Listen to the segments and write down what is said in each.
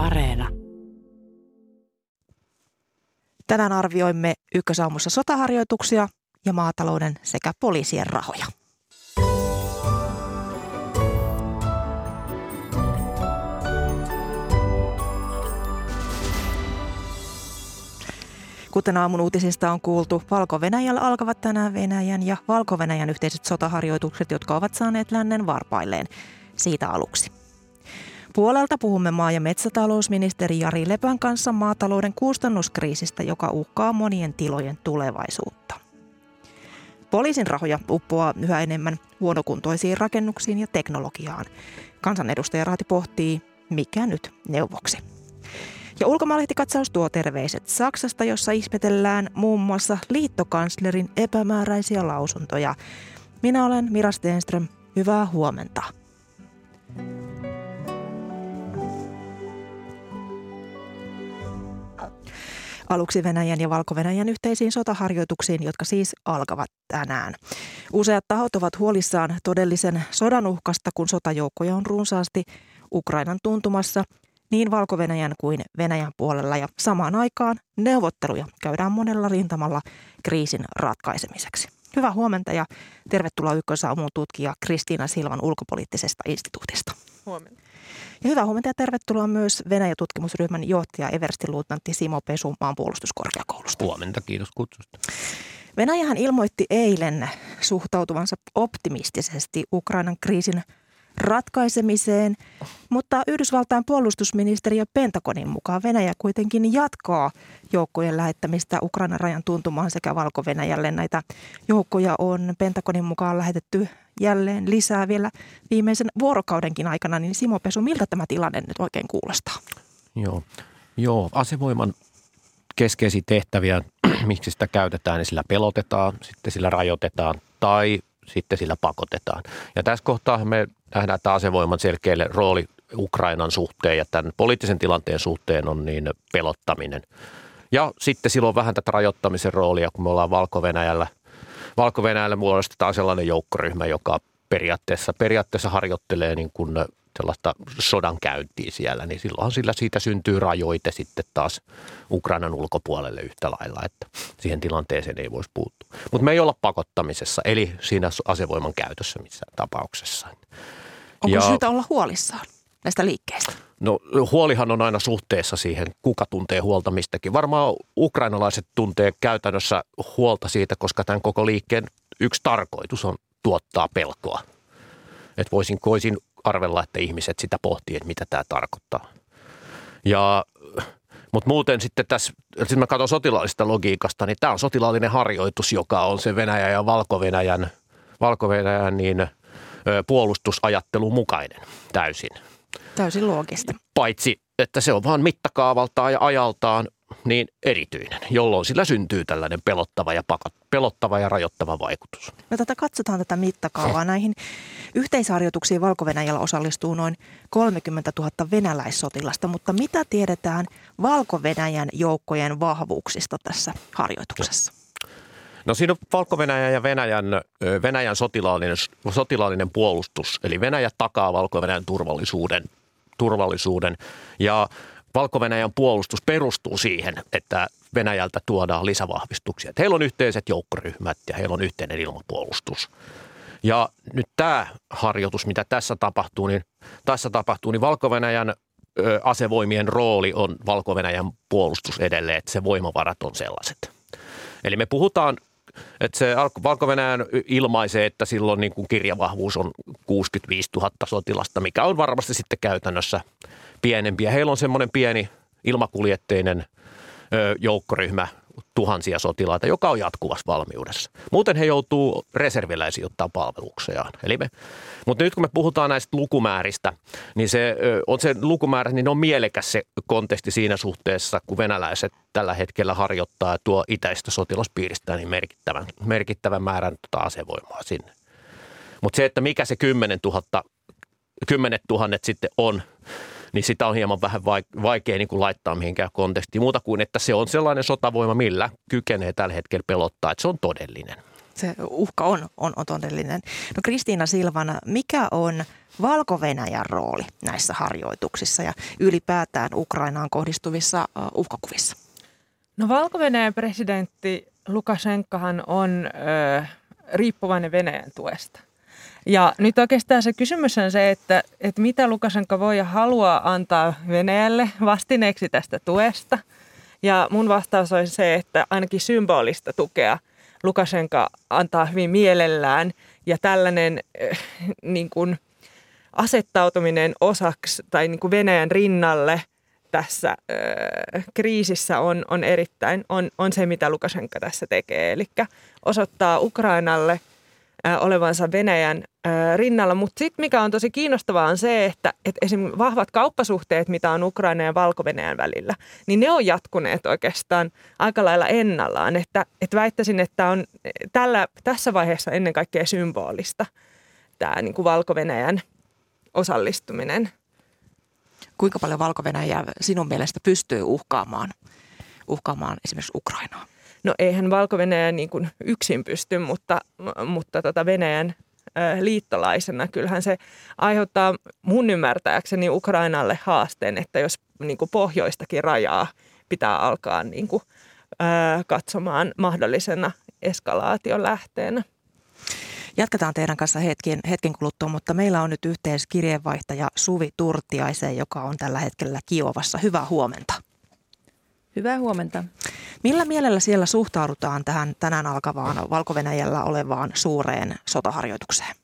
Areena. Tänään arvioimme ykkösaamussa sotaharjoituksia ja maatalouden sekä poliisien rahoja. Kuten aamun uutisista on kuultu, Valko-Venäjällä alkavat tänään Venäjän ja Valko-Venäjän yhteiset sotaharjoitukset, jotka ovat saaneet lännen varpailleen. Siitä aluksi. Puolelta puhumme maa- ja metsätalousministeri Jari Lepän kanssa maatalouden kustannuskriisistä, joka uhkaa monien tilojen tulevaisuutta. Poliisin rahoja uppoaa yhä enemmän huonokuntoisiin rakennuksiin ja teknologiaan. Kansanedustaja Raati pohtii, mikä nyt neuvoksi. Ja ulkomaalehtikatsaus tuo terveiset Saksasta, jossa ihmetellään muun muassa liittokanslerin epämääräisiä lausuntoja. Minä olen Mira Stenström. Hyvää huomenta. Aluksi Venäjän ja Valko-Venäjän yhteisiin sotaharjoituksiin, jotka siis alkavat tänään. Useat tahot ovat huolissaan todellisen sodan uhkasta, kun sotajoukkoja on runsaasti Ukrainan tuntumassa niin valko kuin Venäjän puolella ja samaan aikaan neuvotteluja käydään monella rintamalla kriisin ratkaisemiseksi. Hyvää huomenta ja tervetuloa Ykkösaamuun tutkija Kristiina Silvan ulkopoliittisesta instituutista. Huomenta. Ja hyvää huomenta ja tervetuloa myös Venäjä-tutkimusryhmän johtaja Eversti-luutnantti Simo Pesu maanpuolustuskorkeakoulusta. Huomenta, kiitos kutsusta. Venäjähän ilmoitti eilen suhtautuvansa optimistisesti Ukrainan kriisin ratkaisemiseen, mutta Yhdysvaltain puolustusministeriö Pentagonin mukaan Venäjä kuitenkin jatkaa joukkojen lähettämistä Ukrainan rajan tuntumaan sekä valko -Venäjälle. Näitä joukkoja on Pentagonin mukaan lähetetty jälleen lisää vielä viimeisen vuorokaudenkin aikana. Niin Simo Pesu, miltä tämä tilanne nyt oikein kuulostaa? Joo, Joo asevoiman keskeisiä tehtäviä, miksi sitä käytetään, niin sillä pelotetaan, sitten sillä rajoitetaan tai sitten sillä pakotetaan. Ja tässä kohtaa me nähdään, että asevoiman selkeälle rooli Ukrainan suhteen ja tämän poliittisen tilanteen suhteen on niin pelottaminen. Ja sitten silloin vähän tätä rajoittamisen roolia, kun me ollaan Valko-Venäjällä. Valko-Venäjällä muodostetaan sellainen joukkoryhmä, joka periaatteessa, periaatteessa harjoittelee niin kuin sellaista sodan käyntiä siellä, niin silloinhan sillä siitä syntyy rajoite sitten taas Ukrainan ulkopuolelle yhtä lailla, että siihen tilanteeseen ei voisi puuttua. Mutta me ei olla pakottamisessa, eli siinä asevoiman käytössä missään tapauksessa. Onko ja, syytä olla huolissaan näistä liikkeistä? No huolihan on aina suhteessa siihen, kuka tuntee huolta mistäkin. Varmaan ukrainalaiset tuntee käytännössä huolta siitä, koska tämän koko liikkeen yksi tarkoitus on tuottaa pelkoa. Et voisin, voisin arvella, että ihmiset sitä pohtii, että mitä tämä tarkoittaa. Ja, mutta muuten sitten tässä, jos mä katson sotilaallista logiikasta, niin tämä on sotilaallinen harjoitus, joka on se Venäjän ja Valko-Venäjän, Valko-Venäjän niin, puolustusajattelun mukainen täysin. Täysin loogista. Paitsi, että se on vaan mittakaavaltaan ja ajaltaan niin erityinen, jolloin sillä syntyy tällainen pelottava ja, pakat, pelottava ja rajoittava vaikutus. No tätä katsotaan tätä mittakaavaa. Näihin yhteisharjoituksiin valko osallistuu noin 30 000 venäläissotilasta, mutta mitä tiedetään valko joukkojen vahvuuksista tässä harjoituksessa? No siinä on valko ja Venäjän, Venäjän sotilaallinen, sotilaallinen puolustus, eli Venäjä takaa valko turvallisuuden, turvallisuuden ja valko puolustus perustuu siihen, että Venäjältä tuodaan lisävahvistuksia. Heillä on yhteiset joukkoryhmät ja heillä on yhteinen ilmapuolustus. Ja nyt tämä harjoitus, mitä tässä tapahtuu, niin tässä tapahtuu, niin valko asevoimien rooli on valko puolustus edelleen, että se voimavarat on sellaiset. Eli me puhutaan että se valko ilmaisee, että silloin niin kuin kirjavahvuus on 65 000 sotilasta, mikä on varmasti sitten käytännössä pienempi. Ja heillä on semmoinen pieni ilmakuljetteinen joukkoryhmä, tuhansia sotilaita, joka on jatkuvassa valmiudessa. Muuten he joutuu reserviläisiin ottaa palvelukseen. Eli me, mutta nyt kun me puhutaan näistä lukumääristä, niin se on se lukumäärä, niin on mielekäs se konteksti siinä suhteessa, kun venäläiset tällä hetkellä harjoittaa tuo itäistä sotilaspiiristä niin merkittävän, merkittävän määrän tuota asevoimaa sinne. Mutta se, että mikä se 10 000, 10 000 sitten on, niin sitä on hieman vähän vaikea niin kuin laittaa mihinkään kontekstiin. Muuta kuin, että se on sellainen sotavoima, millä kykenee tällä hetkellä pelottaa, että se on todellinen. Se uhka on, on, on todellinen. No Kristiina Silvana, mikä on Valko-Venäjän rooli näissä harjoituksissa ja ylipäätään Ukrainaan kohdistuvissa uhkakuvissa? No valko presidentti Lukashenkahan on ö, riippuvainen Venäjän tuesta. Ja nyt oikeastaan se kysymys on se, että, että mitä Lukashenka voi ja haluaa antaa Venäjälle vastineeksi tästä tuesta. Ja mun vastaus on se, että ainakin symbolista tukea Lukashenka antaa hyvin mielellään. Ja tällainen äh, niin kuin asettautuminen osaksi tai niin kuin Venäjän rinnalle tässä äh, kriisissä on, on erittäin, on, on se mitä Lukashenka tässä tekee. Eli osoittaa Ukrainalle – olevansa Venäjän rinnalla. Mutta sitten mikä on tosi kiinnostavaa on se, että, että esimerkiksi vahvat kauppasuhteet, mitä on Ukraina ja valko välillä, niin ne on jatkuneet oikeastaan aika lailla ennallaan. Että, että väittäisin, että on tällä, tässä vaiheessa ennen kaikkea symbolista tämä niin kuin valko osallistuminen. Kuinka paljon valko sinun mielestä pystyy uhkaamaan, uhkaamaan esimerkiksi Ukrainaa? No eihän valko niin kuin yksin pysty, mutta, mutta tota Venäjän liittolaisena kyllähän se aiheuttaa mun ymmärtääkseni Ukrainalle haasteen, että jos niin kuin pohjoistakin rajaa pitää alkaa niin kuin, katsomaan mahdollisena eskalaation lähteenä. Jatketaan teidän kanssa hetken, hetken kuluttua, mutta meillä on nyt yhteiskirjeenvaihtaja Suvi Turtiaisen, joka on tällä hetkellä Kiovassa. Hyvää huomenta. Hyvää huomenta. Millä mielellä siellä suhtaudutaan tähän tänään alkavaan valko olevaan suureen sotaharjoitukseen?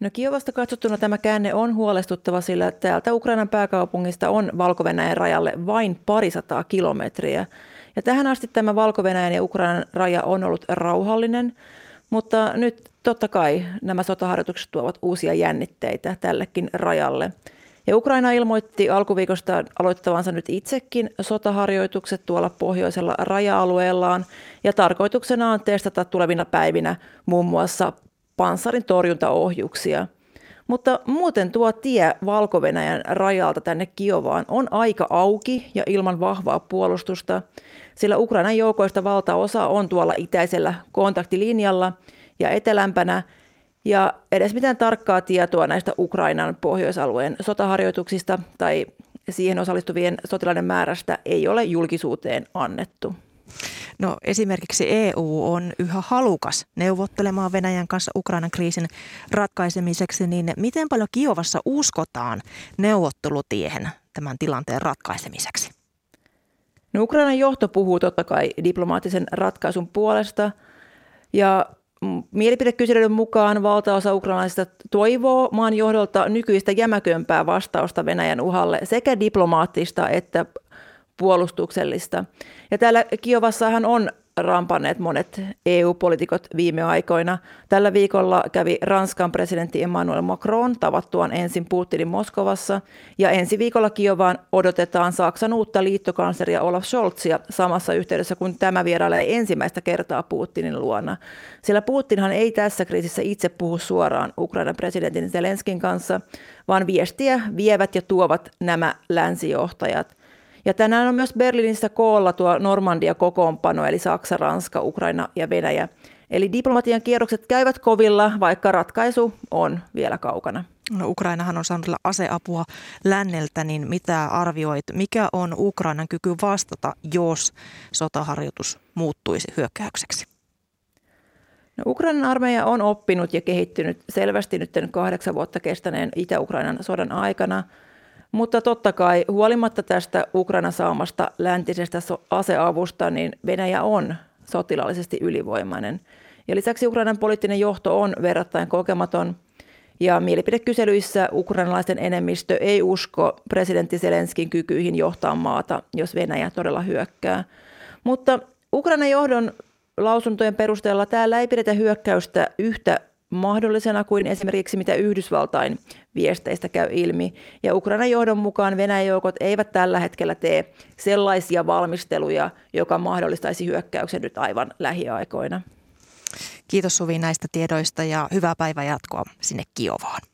No Kiovasta katsottuna tämä käänne on huolestuttava, sillä täältä Ukrainan pääkaupungista on valko rajalle vain parisataa kilometriä. Ja tähän asti tämä valko ja Ukrainan raja on ollut rauhallinen, mutta nyt totta kai nämä sotaharjoitukset tuovat uusia jännitteitä tällekin rajalle – ja Ukraina ilmoitti alkuviikosta aloittavansa nyt itsekin sotaharjoitukset tuolla pohjoisella raja-alueellaan ja tarkoituksena on testata tulevina päivinä muun muassa panssarin torjuntaohjuksia. Mutta muuten tuo tie valko rajalta tänne Kiovaan on aika auki ja ilman vahvaa puolustusta, sillä Ukrainan joukoista valtaosa on tuolla itäisellä kontaktilinjalla ja etelämpänä – ja edes mitään tarkkaa tietoa näistä Ukrainan pohjoisalueen sotaharjoituksista tai siihen osallistuvien sotilaiden määrästä ei ole julkisuuteen annettu. No esimerkiksi EU on yhä halukas neuvottelemaan Venäjän kanssa Ukrainan kriisin ratkaisemiseksi, niin miten paljon Kiovassa uskotaan neuvottelutiehen tämän tilanteen ratkaisemiseksi? No Ukrainan johto puhuu totta kai diplomaattisen ratkaisun puolesta ja Mielipidekyselyiden mukaan valtaosa ukrainalaisista toivoo maan johdolta nykyistä jämäkömpää vastausta Venäjän uhalle sekä diplomaattista että puolustuksellista. Ja täällä Kiovassahan on rampanneet monet EU-poliitikot viime aikoina. Tällä viikolla kävi Ranskan presidentti Emmanuel Macron tavattuaan ensin Putinin Moskovassa ja ensi viikolla Kiovaan odotetaan Saksan uutta liittokansleria Olaf Scholzia samassa yhteydessä, kun tämä vierailee ensimmäistä kertaa Putinin luona. Sillä Putinhan ei tässä kriisissä itse puhu suoraan Ukrainan presidentin Zelenskin kanssa, vaan viestiä vievät ja tuovat nämä länsijohtajat – ja tänään on myös Berliinissä koolla tuo Normandia kokoonpano, eli Saksa, Ranska, Ukraina ja Venäjä. Eli diplomatian kierrokset käyvät kovilla, vaikka ratkaisu on vielä kaukana. No Ukrainahan on saanut aseapua länneltä, niin mitä arvioit, mikä on Ukrainan kyky vastata, jos sotaharjoitus muuttuisi hyökkäykseksi? No, Ukrainan armeija on oppinut ja kehittynyt selvästi nyt kahdeksan vuotta kestäneen Itä-Ukrainan sodan aikana – mutta totta kai huolimatta tästä Ukraina saamasta läntisestä aseavusta, niin Venäjä on sotilaallisesti ylivoimainen. Ja lisäksi Ukrainan poliittinen johto on verrattain kokematon. Ja mielipidekyselyissä ukrainalaisten enemmistö ei usko presidentti Zelenskin kykyihin johtaa maata, jos Venäjä todella hyökkää. Mutta Ukrainan johdon lausuntojen perusteella täällä ei pidetä hyökkäystä yhtä mahdollisena kuin esimerkiksi mitä Yhdysvaltain viesteistä käy ilmi. Ja Ukrainan johdon mukaan Venäjän joukot eivät tällä hetkellä tee sellaisia valmisteluja, joka mahdollistaisi hyökkäyksen nyt aivan lähiaikoina. Kiitos Suvi näistä tiedoista ja hyvää päivää jatkoa sinne Kiovaan.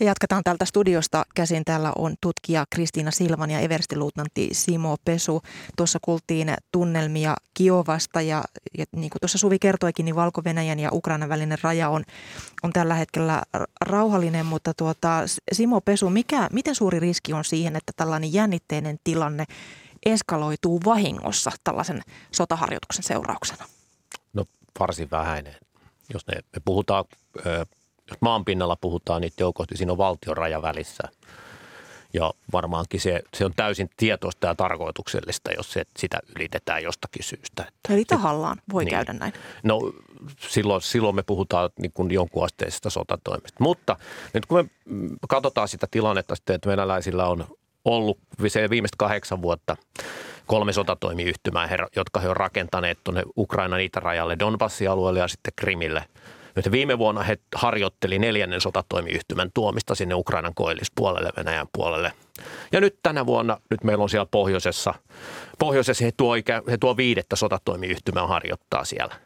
Ja jatketaan täältä studiosta käsin. Täällä on tutkija Kristiina Silvan ja everstiluutnantti Simo Pesu. Tuossa kuultiin tunnelmia Kiovasta ja, ja niin kuin tuossa Suvi kertoikin, niin Valko-Venäjän ja Ukrainan välinen raja on, on tällä hetkellä rauhallinen, mutta tuota, Simo Pesu, mikä, miten suuri riski on siihen, että tällainen jännitteinen tilanne eskaloituu vahingossa tällaisen sotaharjoituksen seurauksena? No varsin vähäinen. Jos ne, me puhutaan jos maan pinnalla puhutaan niitä joukoista, niin siinä on valtion raja välissä. Ja varmaankin se, se on täysin tietoista ja tarkoituksellista, jos se, sitä ylitetään jostakin syystä. Että, Eli tahallaan voi niin. käydä näin. No silloin, silloin me puhutaan niin kuin jonkun asteisesta sotatoimesta. Mutta nyt kun me katsotaan sitä tilannetta sitten, että venäläisillä on ollut viimeiset kahdeksan vuotta kolme sotatoimiyhtymää, jotka he ovat rakentaneet tuonne Ukrainan itärajalle, Donbassin alueelle ja sitten Krimille – nyt viime vuonna he harjoitteli neljännen sotatoimiyhtymän tuomista sinne Ukrainan koillispuolelle, Venäjän puolelle. Ja nyt tänä vuonna, nyt meillä on siellä pohjoisessa, pohjoisessa he tuo, he tuo viidettä sotatoimiyhtymää harjoittaa siellä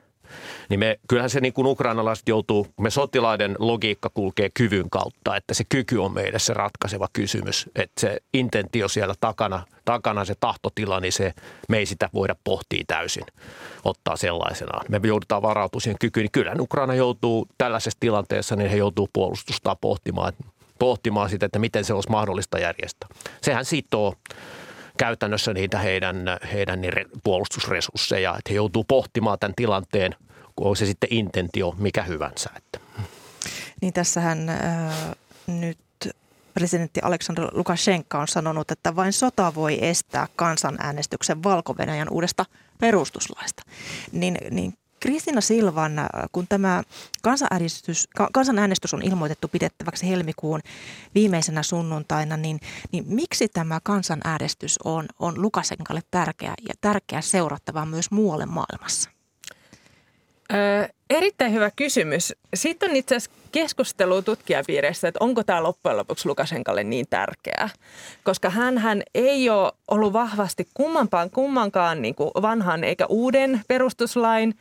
niin me, kyllähän se niin kuin ukrainalaiset joutuu, me sotilaiden logiikka kulkee kyvyn kautta, että se kyky on meille se ratkaiseva kysymys, että se intentio siellä takana, takana se tahtotila, niin se, me ei sitä voida pohtia täysin, ottaa sellaisenaan. Me joudutaan varautumaan siihen kykyyn, niin kyllä Ukraina joutuu tällaisessa tilanteessa, niin he joutuu puolustustaa pohtimaan, pohtimaan sitä, että miten se olisi mahdollista järjestää. Sehän sitoo käytännössä niitä heidän, heidän puolustusresursseja, että he joutuu pohtimaan tämän tilanteen, on se sitten intentio mikä hyvänsä. Että. Niin tässähän äh, nyt presidentti Aleksandr Lukashenka on sanonut, että vain sota voi estää kansanäänestyksen valko uudesta perustuslaista. Niin, niin Kristiina Silvan, äh, kun tämä kansanäänestys, kansanäänestys on ilmoitettu pidettäväksi helmikuun viimeisenä sunnuntaina, niin, niin miksi tämä kansanäänestys on, on Lukasenkalle tärkeä ja tärkeä seurattava myös muualle maailmassa? Öö, erittäin hyvä kysymys. Sitten on itse asiassa keskustelu tutkijapiireissä, että onko tämä loppujen lopuksi Lukasenkalle niin tärkeää. Koska hän ei ole ollut vahvasti kummanpaan kummankaan niin kuin vanhan eikä uuden perustuslain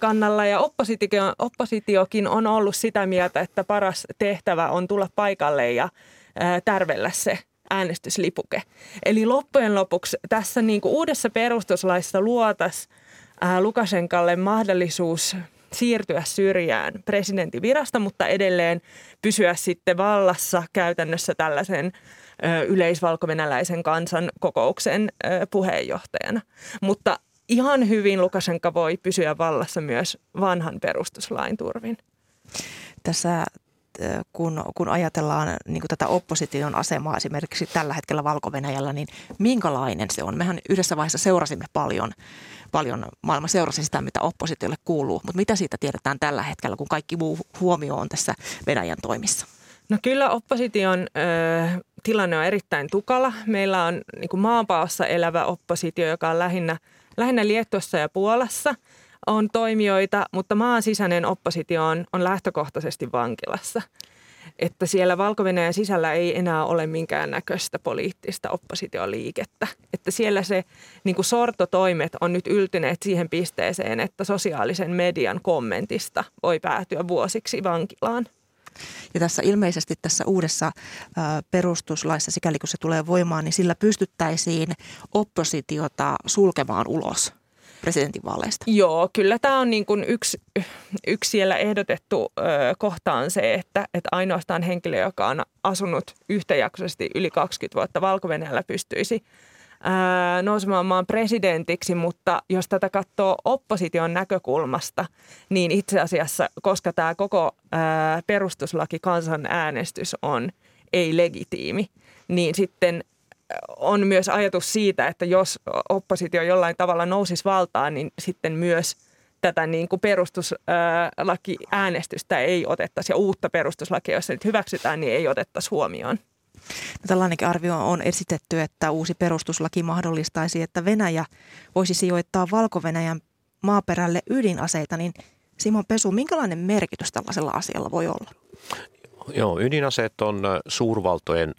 kannalla ja oppositio, oppositiokin on ollut sitä mieltä, että paras tehtävä on tulla paikalle ja tärvellä se äänestyslipuke. Eli loppujen lopuksi tässä niin kuin uudessa perustuslaissa luotas Lukasenkalle mahdollisuus siirtyä syrjään presidentin virasta, mutta edelleen pysyä sitten vallassa käytännössä tällaisen yleisvalkovenäläisen kansan kokouksen puheenjohtajana. Mutta ihan hyvin Lukasenka voi pysyä vallassa myös vanhan perustuslain turvin. Tässä kun, kun ajatellaan niin tätä opposition asemaa esimerkiksi tällä hetkellä valko niin minkälainen se on? Mehän yhdessä vaiheessa seurasimme paljon, paljon maailma seurasi sitä, mitä oppositiolle kuuluu, mutta mitä siitä tiedetään tällä hetkellä, kun kaikki muu huomio on tässä Venäjän toimissa? No kyllä opposition ö, tilanne on erittäin tukala. Meillä on niin maanpaossa elävä oppositio, joka on lähinnä – lähinnä Liettuassa ja Puolassa on toimijoita, mutta maan sisäinen oppositio on, on lähtökohtaisesti vankilassa. Että siellä valko sisällä ei enää ole minkäännäköistä poliittista oppositioliikettä. Että siellä se niin kuin sortotoimet on nyt yltyneet siihen pisteeseen, että sosiaalisen median kommentista voi päätyä vuosiksi vankilaan. Ja tässä ilmeisesti tässä uudessa perustuslaissa, sikäli kun se tulee voimaan, niin sillä pystyttäisiin oppositiota sulkemaan ulos presidentinvaaleista. Joo, kyllä tämä on niin kuin yksi, yksi siellä ehdotettu ö, kohta on se, että, että ainoastaan henkilö, joka on asunut yhtäjaksoisesti yli 20 vuotta valko pystyisi ää, nousemaan maan presidentiksi, mutta jos tätä katsoo opposition näkökulmasta, niin itse asiassa, koska tämä koko ää, perustuslaki kansanäänestys on ei-legitiimi, niin sitten on myös ajatus siitä, että jos oppositio jollain tavalla nousisi valtaan, niin sitten myös tätä niin kuin perustuslakiäänestystä ei otettaisi ja uutta perustuslakia, jos se nyt hyväksytään, niin ei otettaisi huomioon. No tällainenkin arvio on esitetty, että uusi perustuslaki mahdollistaisi, että Venäjä voisi sijoittaa Valko-Venäjän maaperälle ydinaseita, niin Simon Pesu, minkälainen merkitys tällaisella asialla voi olla? Joo, ydinaseet on suurvaltojen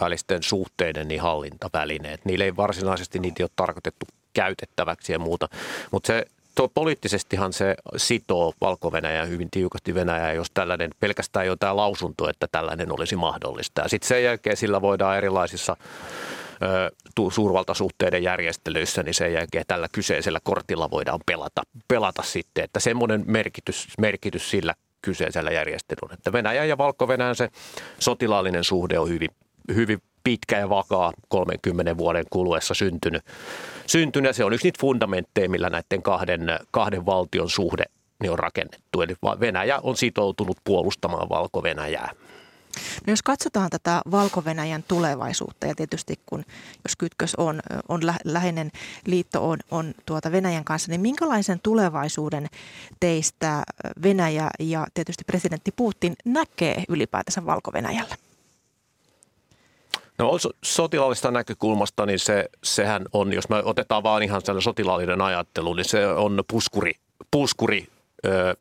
välisten suhteiden niin hallintavälineet. Niille ei varsinaisesti niitä ole tarkoitettu käytettäväksi ja muuta, mutta se tuo poliittisestihan se sitoo valko hyvin tiukasti Venäjää, jos tällainen pelkästään jo tämä lausunto, että tällainen olisi mahdollista. Ja sitten sen jälkeen sillä voidaan erilaisissa suurvaltasuhteiden järjestelyissä, niin sen jälkeen tällä kyseisellä kortilla voidaan pelata, pelata sitten. Että semmoinen merkitys, merkitys sillä kyseisellä järjestelyllä. Että Venäjä ja valko se sotilaallinen suhde on hyvin, hyvin pitkä ja vakaa 30 vuoden kuluessa syntynyt. syntynyt ja se on yksi niitä fundamentteja, millä näiden kahden, kahden valtion suhde niin on rakennettu. Eli Venäjä on sitoutunut puolustamaan Valko-Venäjää. No jos katsotaan tätä valko tulevaisuutta ja tietysti kun jos kytkös on, on lä- läheinen liitto on, on tuota Venäjän kanssa, niin minkälaisen tulevaisuuden teistä Venäjä ja tietysti presidentti Putin näkee ylipäätänsä valko -Venäjällä? No sotilaallista näkökulmasta, niin se, sehän on, jos me otetaan vaan ihan sellainen sotilaallinen ajattelu, niin se on puskuri, puskuri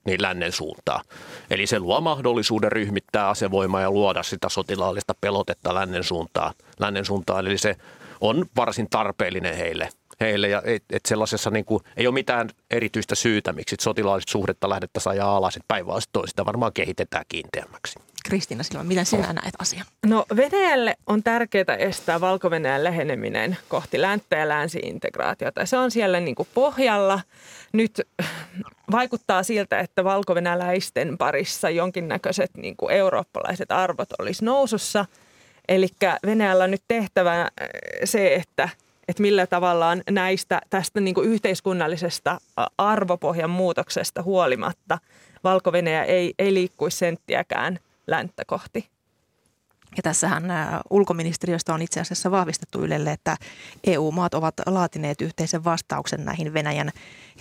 niin lännen suuntaan. Eli se luo mahdollisuuden ryhmittää asevoimaa ja luoda sitä sotilaallista pelotetta lännen suuntaan. Lännen suuntaan. Eli se on varsin tarpeellinen heille. heille ja et, et sellaisessa niin kuin, ei ole mitään erityistä syytä, miksi sotilaallista suhdetta lähdettäisiin ajaa alas. Päinvastoin sitä varmaan kehitetään kiinteämmäksi. Kristiina Silva, miten sinä näet asian? No Venäjälle on tärkeää estää valko läheneminen kohti länttä ja länsi-integraatiota. Se on siellä niin kuin pohjalla. Nyt vaikuttaa siltä, että valko parissa jonkinnäköiset niin kuin eurooppalaiset arvot olisi nousussa. Eli Venäjällä on nyt tehtävä äh, se, että, että millä tavallaan näistä tästä niin kuin yhteiskunnallisesta arvopohjan muutoksesta huolimatta valko ei, ei liikkuisi senttiäkään – länttä kohti. Ja tässähän ulkoministeriöstä on itse asiassa vahvistettu Ylelle, että EU-maat ovat laatineet yhteisen vastauksen näihin Venäjän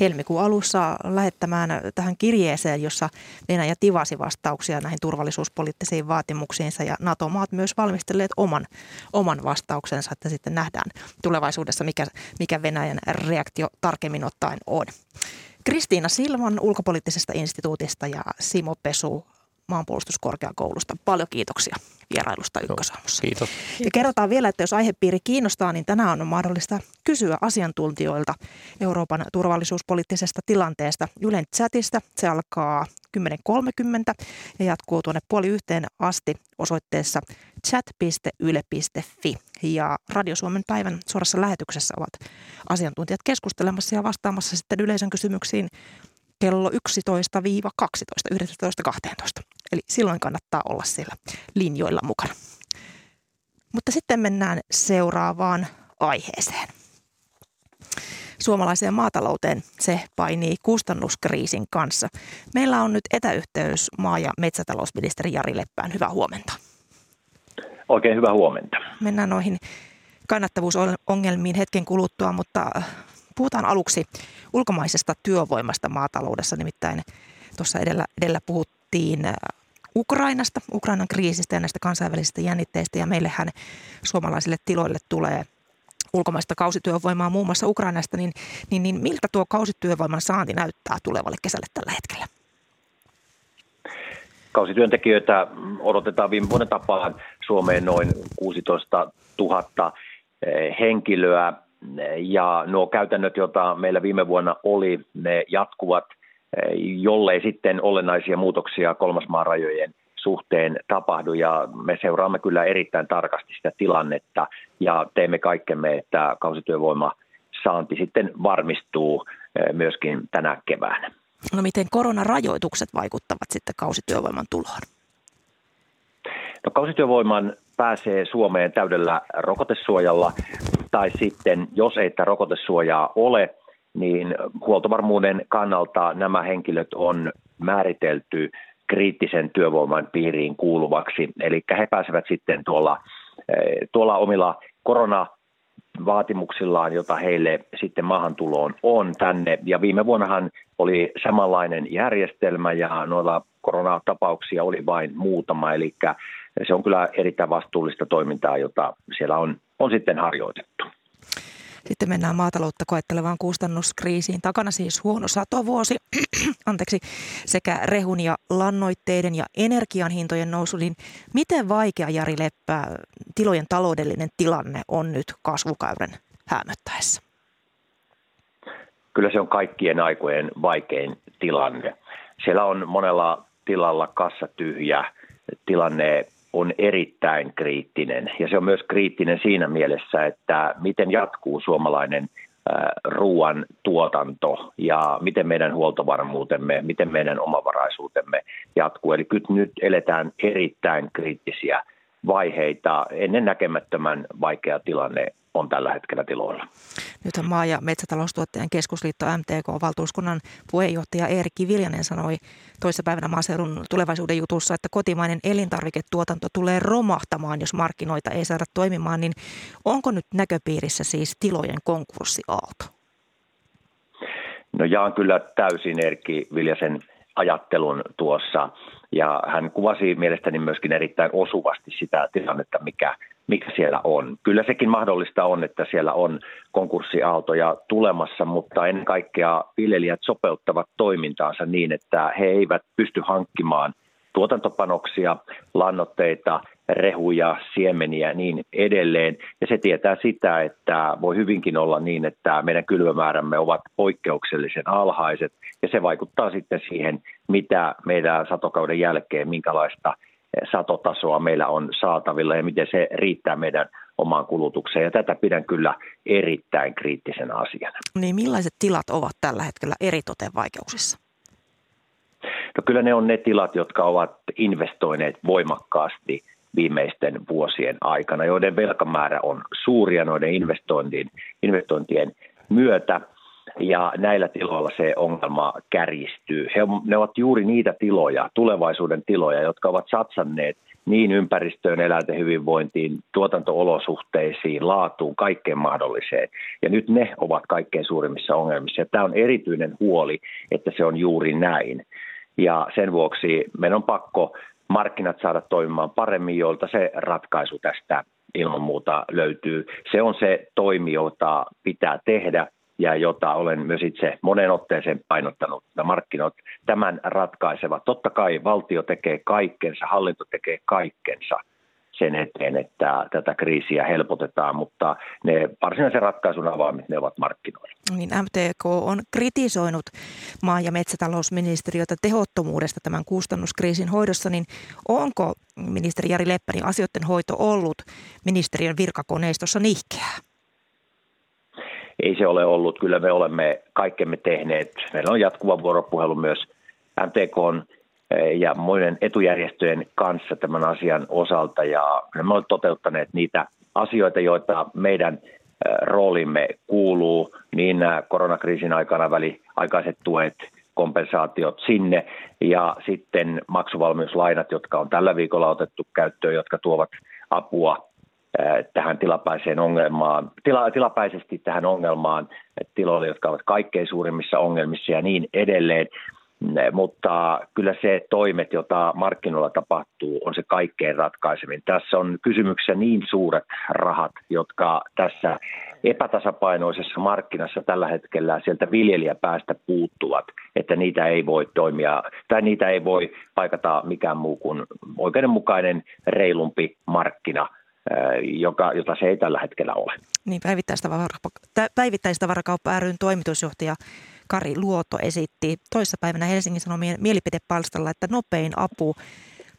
helmikuun alussa lähettämään tähän kirjeeseen, jossa Venäjä tivasi vastauksia näihin turvallisuuspoliittisiin vaatimuksiinsa ja NATO-maat myös valmistelleet oman, oman vastauksensa, että sitten nähdään tulevaisuudessa, mikä, mikä Venäjän reaktio tarkemmin ottaen on. Kristiina Silvan ulkopoliittisesta instituutista ja Simo Pesu maanpuolustuskorkeakoulusta. Paljon kiitoksia vierailusta Ykkösaamussa. Kiitos. Ja kerrotaan vielä, että jos aihepiiri kiinnostaa, niin tänään on mahdollista kysyä asiantuntijoilta Euroopan turvallisuuspoliittisesta tilanteesta Ylen chatista. Se alkaa 10.30 ja jatkuu tuonne puoli yhteen asti osoitteessa chat.yle.fi. Ja Radio Suomen päivän suorassa lähetyksessä ovat asiantuntijat keskustelemassa ja vastaamassa sitten yleisön kysymyksiin kello 11-12, 11-12. Eli silloin kannattaa olla siellä linjoilla mukana. Mutta sitten mennään seuraavaan aiheeseen. Suomalaiseen maatalouteen se painii kustannuskriisin kanssa. Meillä on nyt etäyhteys maa- ja metsätalousministeri Jari Leppään. Hyvää huomenta. Oikein hyvää huomenta. Mennään noihin kannattavuusongelmiin hetken kuluttua, mutta puhutaan aluksi ulkomaisesta työvoimasta maataloudessa. Nimittäin tuossa edellä, edellä puhuttiin äh, Ukrainasta, Ukrainan kriisistä ja näistä kansainvälisistä jännitteistä. Ja meillähän suomalaisille tiloille tulee ulkomaista kausityövoimaa muun muassa Ukrainasta, niin, niin, niin miltä tuo kausityövoiman saanti näyttää tulevalle kesälle tällä hetkellä? Kausityöntekijöitä odotetaan viime vuoden tapaan Suomeen noin 16 000 eh, henkilöä ja nuo käytännöt, joita meillä viime vuonna oli, ne jatkuvat, jollei sitten olennaisia muutoksia kolmasmaarajojen suhteen tapahdu ja me seuraamme kyllä erittäin tarkasti sitä tilannetta ja teemme kaikkemme, että kausityövoima saanti sitten varmistuu eh, myöskin tänä keväänä. No miten koronarajoitukset vaikuttavat sitten kausityövoiman tuloon? No, kausityövoiman pääsee Suomeen täydellä rokotesuojalla tai sitten, jos ei tätä rokotesuojaa ole, niin huoltovarmuuden kannalta nämä henkilöt on määritelty kriittisen työvoiman piiriin kuuluvaksi. Eli he pääsevät sitten tuolla, eh, tuolla omilla korona vaatimuksillaan, jota heille sitten maahantuloon on tänne. Ja viime vuonnahan oli samanlainen järjestelmä ja noilla koronatapauksia oli vain muutama, eli se on kyllä erittäin vastuullista toimintaa, jota siellä on, on sitten harjoitettu. Sitten mennään maataloutta koettelevaan kustannuskriisiin. Takana siis huono satovuosi anteeksi, sekä rehun ja lannoitteiden ja energian hintojen nousu. Niin miten vaikea, Jari Leppä, tilojen taloudellinen tilanne on nyt kasvukäyrän häämöttäessä? kyllä se on kaikkien aikojen vaikein tilanne. Siellä on monella tilalla kassa tyhjä, tilanne on erittäin kriittinen. Ja se on myös kriittinen siinä mielessä, että miten jatkuu suomalainen ruoan tuotanto ja miten meidän huoltovarmuutemme, miten meidän omavaraisuutemme jatkuu. Eli nyt eletään erittäin kriittisiä vaiheita. Ennen näkemättömän vaikea tilanne on tällä hetkellä tiloilla. Nyt maa- ja metsätaloustuottajan keskusliitto MTK-valtuuskunnan puheenjohtaja Eerikki Viljanen sanoi toissapäivänä maaseudun tulevaisuuden jutussa, että kotimainen elintarviketuotanto tulee romahtamaan, jos markkinoita ei saada toimimaan. Niin onko nyt näköpiirissä siis tilojen konkurssiaalto? No jaan kyllä täysin Erkki Viljasen ajattelun tuossa ja hän kuvasi mielestäni myöskin erittäin osuvasti sitä tilannetta, mikä, mikä siellä on. Kyllä sekin mahdollista on, että siellä on konkurssiaaltoja tulemassa, mutta ennen kaikkea viljelijät sopeuttavat toimintaansa niin, että he eivät pysty hankkimaan tuotantopanoksia, lannoitteita, rehuja, siemeniä ja niin edelleen. Ja se tietää sitä, että voi hyvinkin olla niin, että meidän kylvämäärämme ovat poikkeuksellisen alhaiset ja se vaikuttaa sitten siihen, mitä meidän satokauden jälkeen, minkälaista satotasoa meillä on saatavilla ja miten se riittää meidän omaan kulutukseen. Ja tätä pidän kyllä erittäin kriittisenä asiana. Niin millaiset tilat ovat tällä hetkellä eritoten vaikeuksissa? No kyllä ne on ne tilat, jotka ovat investoineet voimakkaasti viimeisten vuosien aikana, joiden velkamäärä on suuria noiden investointien, investointien myötä. Ja näillä tiloilla se ongelma kärjistyy. He, ne ovat juuri niitä tiloja, tulevaisuuden tiloja, jotka ovat satsanneet niin ympäristöön, eläinten hyvinvointiin, tuotantoolosuhteisiin, laatuun, kaikkeen mahdolliseen. Ja nyt ne ovat kaikkein suurimmissa ongelmissa. Ja tämä on erityinen huoli, että se on juuri näin. Ja sen vuoksi meidän on pakko markkinat saada toimimaan paremmin, jolta se ratkaisu tästä ilman muuta löytyy. Se on se toimi, jota pitää tehdä ja jota olen myös itse monen otteeseen painottanut. Ja markkinat tämän ratkaisevat. Totta kai valtio tekee kaikkensa, hallinto tekee kaikkensa – sen eteen, että tätä kriisiä helpotetaan, mutta ne varsinaisen ratkaisun avaamit ne ovat markkinoilla. Niin MTK on kritisoinut maa- ja metsätalousministeriötä tehottomuudesta tämän kustannuskriisin hoidossa, niin onko ministeri Jari Leppänin asioiden hoito ollut ministeriön virkakoneistossa nihkeää? Ei se ole ollut. Kyllä me olemme kaikkemme tehneet. Meillä on jatkuva vuoropuhelu myös MTKn ja muiden etujärjestöjen kanssa tämän asian osalta ja me olemme toteuttaneet niitä asioita, joita meidän roolimme kuuluu, niin nämä koronakriisin aikana väliaikaiset tuet, kompensaatiot sinne ja sitten maksuvalmiuslainat, jotka on tällä viikolla otettu käyttöön, jotka tuovat apua tähän tilapäiseen ongelmaan, tila, tilapäisesti tähän ongelmaan tiloille, jotka ovat kaikkein suurimmissa ongelmissa ja niin edelleen mutta kyllä se toimet, jota markkinoilla tapahtuu, on se kaikkein ratkaisevin. Tässä on kysymyksessä niin suuret rahat, jotka tässä epätasapainoisessa markkinassa tällä hetkellä sieltä viljelijäpäästä puuttuvat, että niitä ei voi toimia tai niitä ei voi paikata mikään muu kuin oikeudenmukainen, reilumpi markkina joka, jota se ei tällä hetkellä ole. Niin, päivittäistä varakauppa ryn toimitusjohtaja Kari Luoto esitti toissapäivänä Helsingin Sanomien mielipidepalstalla, että nopein apu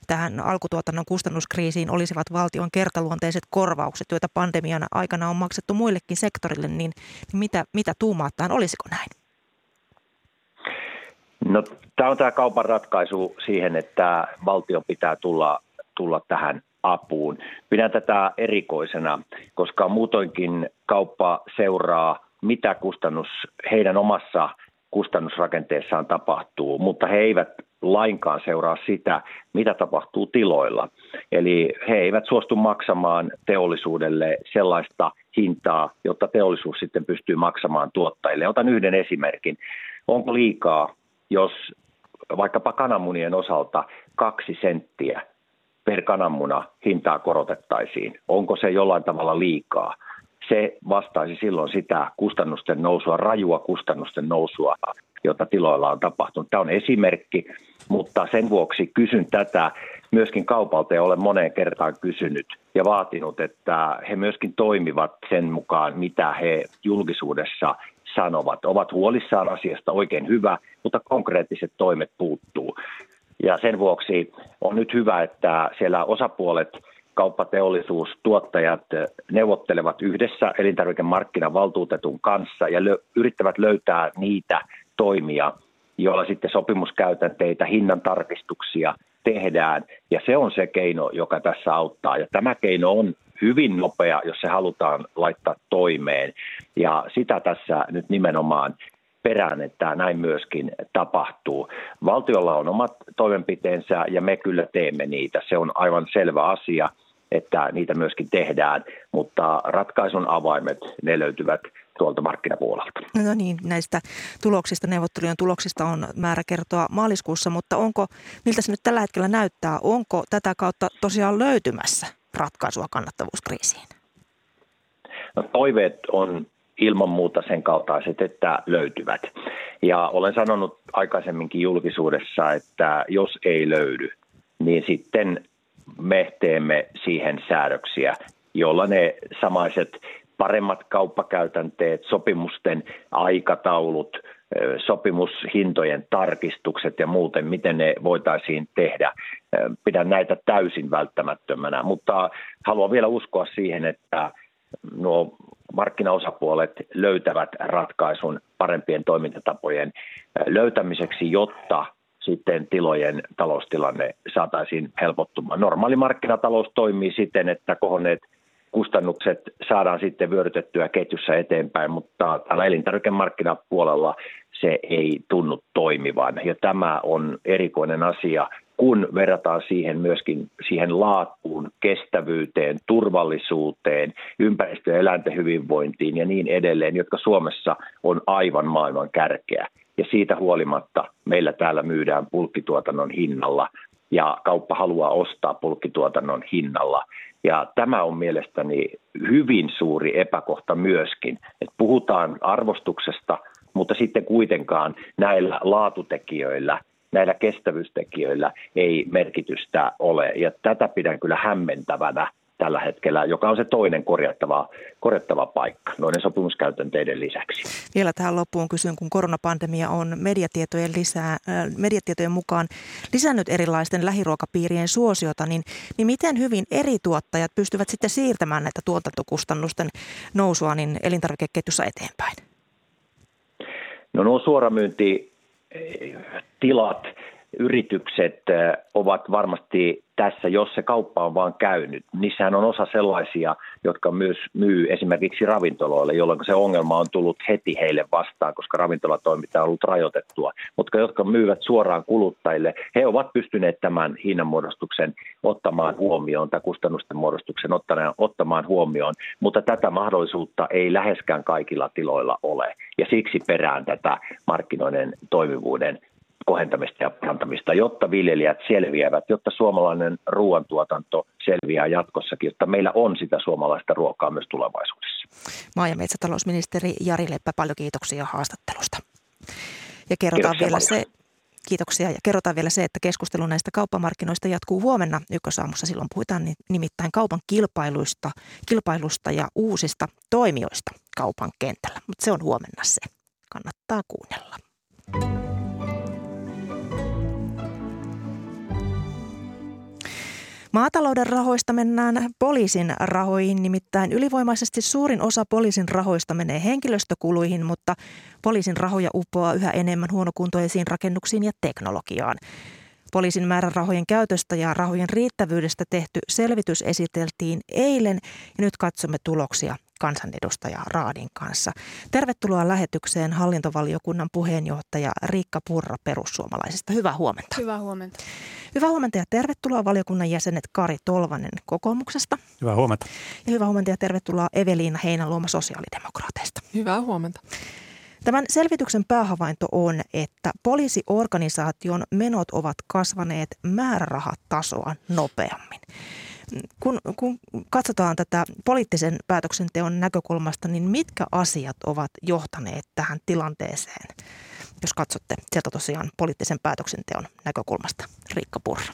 tähän alkutuotannon kustannuskriisiin olisivat valtion kertaluonteiset korvaukset, joita pandemian aikana on maksettu muillekin sektorille, niin, mitä, mitä tuumaataan, olisiko näin? No, tämä on tämä kaupan ratkaisu siihen, että valtio pitää tulla, tulla tähän apuun. Pidän tätä erikoisena, koska muutoinkin kauppa seuraa mitä kustannus heidän omassa kustannusrakenteessaan tapahtuu, mutta he eivät lainkaan seuraa sitä, mitä tapahtuu tiloilla. Eli he eivät suostu maksamaan teollisuudelle sellaista hintaa, jotta teollisuus sitten pystyy maksamaan tuottajille. Otan yhden esimerkin. Onko liikaa, jos vaikkapa kananmunien osalta kaksi senttiä per kananmuna hintaa korotettaisiin? Onko se jollain tavalla liikaa? se vastaisi silloin sitä kustannusten nousua, rajua kustannusten nousua, jota tiloilla on tapahtunut. Tämä on esimerkki, mutta sen vuoksi kysyn tätä myöskin kaupalta ja olen moneen kertaan kysynyt ja vaatinut, että he myöskin toimivat sen mukaan, mitä he julkisuudessa sanovat. Ovat huolissaan asiasta oikein hyvä, mutta konkreettiset toimet puuttuu. Ja sen vuoksi on nyt hyvä, että siellä osapuolet, kauppateollisuus, tuottajat neuvottelevat yhdessä elintarvikemarkkinavaltuutetun kanssa ja lö- yrittävät löytää niitä toimia, joilla sitten sopimuskäytänteitä, hinnan tarkistuksia tehdään. Ja se on se keino, joka tässä auttaa. Ja tämä keino on hyvin nopea, jos se halutaan laittaa toimeen. Ja sitä tässä nyt nimenomaan perään, että näin myöskin tapahtuu. Valtiolla on omat toimenpiteensä ja me kyllä teemme niitä. Se on aivan selvä asia, että niitä myöskin tehdään, mutta ratkaisun avaimet, ne löytyvät tuolta markkinapuolelta. No niin, näistä tuloksista, neuvottelujen tuloksista on määrä kertoa maaliskuussa, mutta onko, miltä se nyt tällä hetkellä näyttää, onko tätä kautta tosiaan löytymässä ratkaisua kannattavuuskriisiin? No, toiveet on ilman muuta sen kaltaiset, että löytyvät. Ja olen sanonut aikaisemminkin julkisuudessa, että jos ei löydy, niin sitten me teemme siihen säädöksiä, jolla ne samaiset paremmat kauppakäytänteet, sopimusten aikataulut, sopimushintojen tarkistukset ja muuten, miten ne voitaisiin tehdä. Pidän näitä täysin välttämättömänä, mutta haluan vielä uskoa siihen, että nuo markkinaosapuolet löytävät ratkaisun parempien toimintatapojen löytämiseksi, jotta sitten tilojen taloustilanne saataisiin helpottumaan. Normaali markkinatalous toimii siten, että kohonneet kustannukset saadaan sitten vyörytettyä ketjussa eteenpäin, mutta tällä elintarvikemarkkinapuolella se ei tunnu toimivan. Ja tämä on erikoinen asia, kun verrataan siihen myöskin siihen laatuun, kestävyyteen, turvallisuuteen, ympäristö- ja eläinten hyvinvointiin ja niin edelleen, jotka Suomessa on aivan maailman kärkeä. Ja siitä huolimatta meillä täällä myydään pulkkituotannon hinnalla ja kauppa haluaa ostaa pulkkituotannon hinnalla. Ja tämä on mielestäni hyvin suuri epäkohta myöskin, että puhutaan arvostuksesta, mutta sitten kuitenkaan näillä laatutekijöillä, näillä kestävyystekijöillä ei merkitystä ole. Ja tätä pidän kyllä hämmentävänä tällä hetkellä, joka on se toinen korjattava, korjattava paikka noiden sopimuskäytänteiden lisäksi. Vielä tähän loppuun kysyn, kun koronapandemia on mediatietojen, lisää, äh, mediatietojen mukaan lisännyt erilaisten lähiruokapiirien suosiota, niin, niin miten hyvin eri tuottajat pystyvät sitten siirtämään näitä tuotantokustannusten nousua niin elintarvikeketjussa eteenpäin? No nuo suoramyyntitilat, yritykset ovat varmasti tässä, jos se kauppa on vaan käynyt. Niissähän on osa sellaisia, jotka myös myy esimerkiksi ravintoloille, jolloin se ongelma on tullut heti heille vastaan, koska ravintolatoiminta on ollut rajoitettua. Mutta jotka myyvät suoraan kuluttajille, he ovat pystyneet tämän hinnanmuodostuksen ottamaan huomioon, tai kustannusten muodostuksen ottamaan huomioon, mutta tätä mahdollisuutta ei läheskään kaikilla tiloilla ole. Ja siksi perään tätä markkinoiden toimivuuden kohentamista ja parantamista, jotta viljelijät selviävät, jotta suomalainen ruoantuotanto selviää jatkossakin, jotta meillä on sitä suomalaista ruokaa myös tulevaisuudessa. Maa- ja metsätalousministeri Jari Leppä, paljon kiitoksia haastattelusta. Ja kerrotaan vielä se, Kiitoksia ja kerrotaan vielä se, että keskustelu näistä kauppamarkkinoista jatkuu huomenna ykkösaamussa. Silloin puhutaan nimittäin kaupan kilpailuista, kilpailusta ja uusista toimijoista kaupan kentällä. Mutta se on huomenna se. Kannattaa kuunnella. Maatalouden rahoista mennään poliisin rahoihin, nimittäin ylivoimaisesti suurin osa poliisin rahoista menee henkilöstökuluihin, mutta poliisin rahoja uppoaa yhä enemmän huonokuntoisiin rakennuksiin ja teknologiaan. Poliisin määrärahojen käytöstä ja rahojen riittävyydestä tehty selvitys esiteltiin eilen ja nyt katsomme tuloksia kansanedustaja Raadin kanssa. Tervetuloa lähetykseen hallintovaliokunnan puheenjohtaja Riikka Purra perussuomalaisista. Hyvää huomenta. Hyvää huomenta. Hyvää huomenta ja tervetuloa valiokunnan jäsenet Kari Tolvanen kokoomuksesta. Hyvää huomenta. Ja hyvää huomenta ja tervetuloa Eveliina Heinäluoma sosiaalidemokraateista. Hyvää huomenta. Tämän selvityksen päähavainto on, että poliisiorganisaation menot ovat kasvaneet määrärahatasoa nopeammin. Kun, kun katsotaan tätä poliittisen päätöksenteon näkökulmasta, niin mitkä asiat ovat johtaneet tähän tilanteeseen, jos katsotte sieltä tosiaan poliittisen päätöksenteon näkökulmasta? Riikka Purra.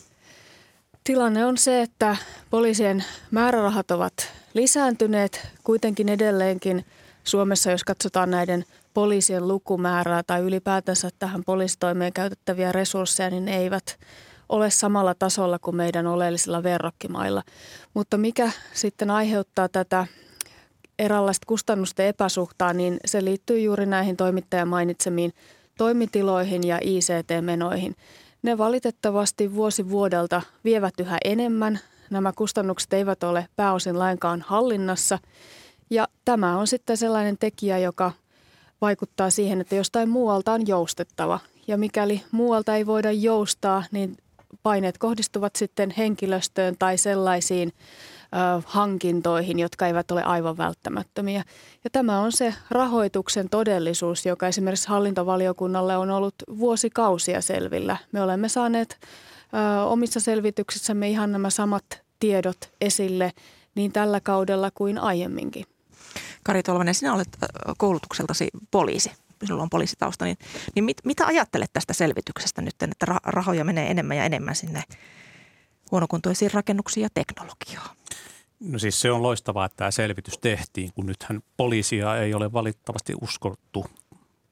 Tilanne on se, että poliisien määrärahat ovat lisääntyneet kuitenkin edelleenkin Suomessa, jos katsotaan näiden poliisien lukumäärää tai ylipäätänsä tähän poliisitoimeen käytettäviä resursseja, niin ne eivät ole samalla tasolla kuin meidän oleellisilla verrokkimailla. Mutta mikä sitten aiheuttaa tätä eräänlaista kustannusten epäsuhtaa, niin se liittyy juuri näihin toimittajan mainitsemiin toimitiloihin ja ICT-menoihin. Ne valitettavasti vuosi vuodelta vievät yhä enemmän. Nämä kustannukset eivät ole pääosin lainkaan hallinnassa. Ja tämä on sitten sellainen tekijä, joka vaikuttaa siihen, että jostain muualta on joustettava. Ja mikäli muualta ei voida joustaa, niin paineet kohdistuvat sitten henkilöstöön tai sellaisiin hankintoihin, jotka eivät ole aivan välttämättömiä. Ja tämä on se rahoituksen todellisuus, joka esimerkiksi hallintovaliokunnalle on ollut vuosikausia selvillä. Me olemme saaneet omissa selvityksissämme ihan nämä samat tiedot esille niin tällä kaudella kuin aiemminkin. Kari Tolvanen, sinä olet koulutukseltasi poliisi sinulla on poliisitausta, niin, niin mit, mitä ajattelet tästä selvityksestä nyt, että rahoja menee enemmän ja enemmän sinne huonokuntoisiin rakennuksiin ja teknologiaan? No siis se on loistavaa, että tämä selvitys tehtiin, kun nythän poliisia ei ole valittavasti uskottu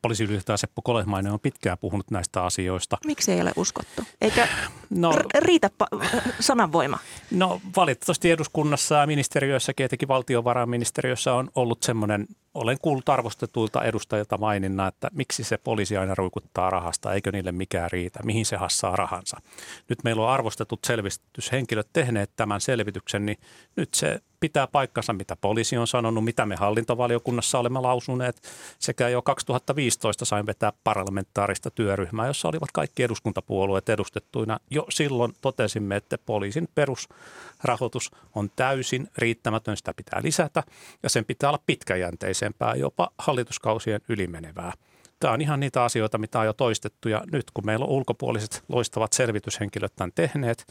poliisiylijohtaja Seppo Kolehmainen on pitkään puhunut näistä asioista. Miksi ei ole uskottu? Eikä no, riitä pa- sananvoima? No valitettavasti eduskunnassa ja ministeriöissä, etenkin valtiovarainministeriössä on ollut semmoinen, olen kuullut arvostetuilta edustajilta maininna, että miksi se poliisi aina ruikuttaa rahasta, eikö niille mikään riitä, mihin se hassaa rahansa. Nyt meillä on arvostetut selvityshenkilöt tehneet tämän selvityksen, niin nyt se pitää paikkansa, mitä poliisi on sanonut, mitä me hallintovaliokunnassa olemme lausuneet. Sekä jo 2015 sain vetää parlamentaarista työryhmää, jossa olivat kaikki eduskuntapuolueet edustettuina. Jo silloin totesimme, että poliisin perusrahoitus on täysin riittämätön, sitä pitää lisätä ja sen pitää olla pitkäjänteisempää, jopa hallituskausien ylimenevää. Tämä on ihan niitä asioita, mitä on jo toistettu ja nyt kun meillä on ulkopuoliset loistavat selvityshenkilöt tämän tehneet,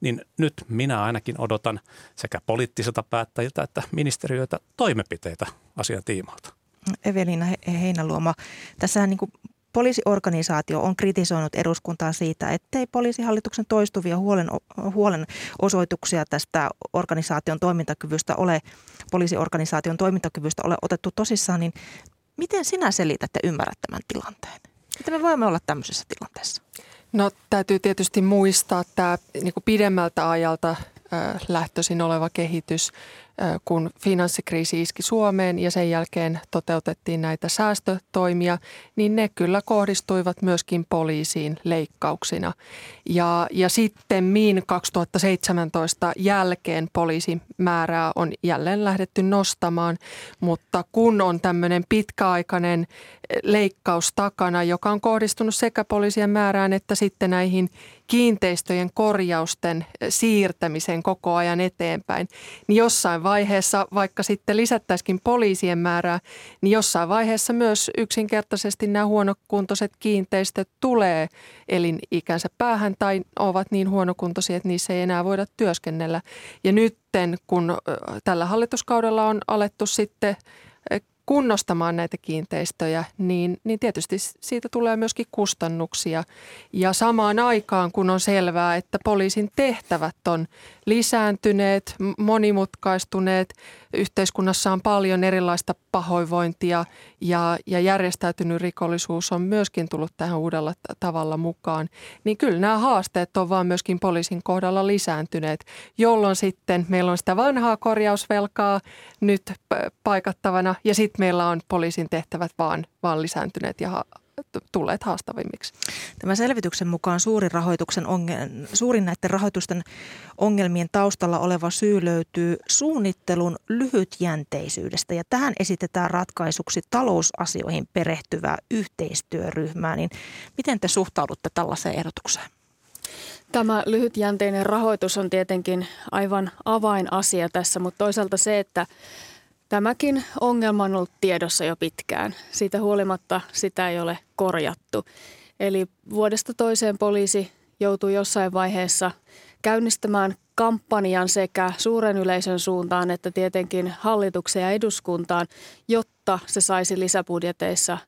niin nyt minä ainakin odotan sekä poliittisilta päättäjiltä että ministeriöitä toimenpiteitä asian tiimoilta. Evelina Heinäluoma, tässä niin poliisiorganisaatio on kritisoinut eduskuntaa siitä, ettei poliisihallituksen toistuvia huolen, huolen osoituksia tästä organisaation toimintakyvystä ole, poliisiorganisaation toimintakyvystä ole otettu tosissaan, niin Miten sinä selität ja ymmärrät tämän tilanteen? Miten me voimme olla tämmöisessä tilanteessa? No täytyy tietysti muistaa tämä niin pidemmältä ajalta lähtöisin oleva kehitys kun finanssikriisi iski Suomeen ja sen jälkeen toteutettiin näitä säästötoimia, niin ne kyllä kohdistuivat myöskin poliisiin leikkauksina. Ja, ja sitten min 2017 jälkeen poliisin määrää on jälleen lähdetty nostamaan, mutta kun on tämmöinen pitkäaikainen leikkaus takana, joka on kohdistunut sekä poliisien määrään että sitten näihin kiinteistöjen korjausten siirtämiseen koko ajan eteenpäin, niin jossain vaiheessa, vaikka sitten lisättäisikin poliisien määrää, niin jossain vaiheessa myös yksinkertaisesti nämä huonokuntoiset kiinteistöt tulee elinikänsä päähän tai ovat niin huonokuntoisia, että niissä ei enää voida työskennellä. Ja nytten, kun tällä hallituskaudella on alettu sitten kunnostamaan näitä kiinteistöjä, niin, niin tietysti siitä tulee myöskin kustannuksia. Ja samaan aikaan, kun on selvää, että poliisin tehtävät on lisääntyneet, monimutkaistuneet, yhteiskunnassa on paljon erilaista pahoinvointia ja, ja järjestäytynyt rikollisuus on myöskin tullut tähän uudella tavalla mukaan, niin kyllä nämä haasteet on vaan myöskin poliisin kohdalla lisääntyneet, jolloin sitten meillä on sitä vanhaa korjausvelkaa nyt paikattavana ja sitten meillä on poliisin tehtävät vaan, vaan lisääntyneet ja tulleet haastavimmiksi. Tämän selvityksen mukaan suurin, rahoituksen ongel, suurin näiden rahoitusten ongelmien taustalla oleva syy löytyy suunnittelun lyhytjänteisyydestä. Ja tähän esitetään ratkaisuksi talousasioihin perehtyvää yhteistyöryhmää. Niin miten te suhtaudutte tällaiseen ehdotukseen? Tämä lyhytjänteinen rahoitus on tietenkin aivan avainasia tässä, mutta toisaalta se, että Tämäkin ongelma on ollut tiedossa jo pitkään. Siitä huolimatta sitä ei ole korjattu. Eli vuodesta toiseen poliisi joutuu jossain vaiheessa käynnistämään kampanjan sekä suuren yleisön suuntaan että tietenkin hallitukseen ja eduskuntaan, jotta se saisi lisäbudjeteissa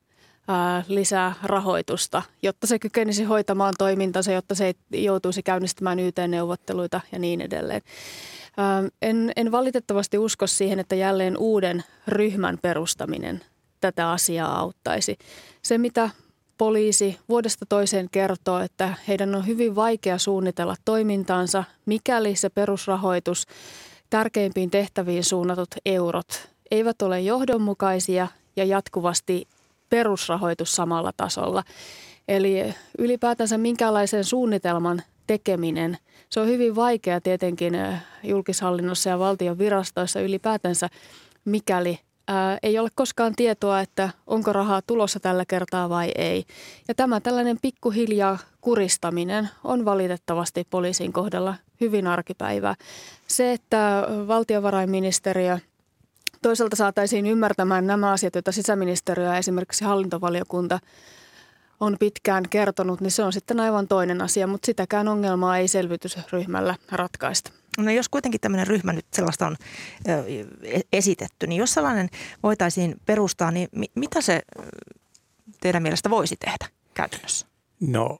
ää, lisää rahoitusta, jotta se kykenisi hoitamaan toimintansa, jotta se ei joutuisi käynnistämään YT-neuvotteluita ja niin edelleen. En, en valitettavasti usko siihen, että jälleen uuden ryhmän perustaminen tätä asiaa auttaisi. Se, mitä poliisi vuodesta toiseen kertoo, että heidän on hyvin vaikea suunnitella toimintaansa, mikäli se perusrahoitus, tärkeimpiin tehtäviin suunnatut eurot eivät ole johdonmukaisia ja jatkuvasti perusrahoitus samalla tasolla. Eli ylipäätänsä minkälaisen suunnitelman tekeminen, se on hyvin vaikea tietenkin julkishallinnossa ja valtion virastoissa ylipäätänsä, mikäli ää, ei ole koskaan tietoa, että onko rahaa tulossa tällä kertaa vai ei. Ja tämä tällainen pikkuhiljaa kuristaminen on valitettavasti poliisin kohdalla hyvin arkipäivää. Se, että valtiovarainministeriö toisaalta saataisiin ymmärtämään nämä asiat, joita sisäministeriö ja esimerkiksi hallintovaliokunta on pitkään kertonut, niin se on sitten aivan toinen asia, mutta sitäkään ongelmaa ei selvitysryhmällä ratkaista. No jos kuitenkin tämmöinen ryhmä nyt sellaista on ö, esitetty, niin jos sellainen voitaisiin perustaa, niin mi- mitä se teidän mielestä voisi tehdä käytännössä? No,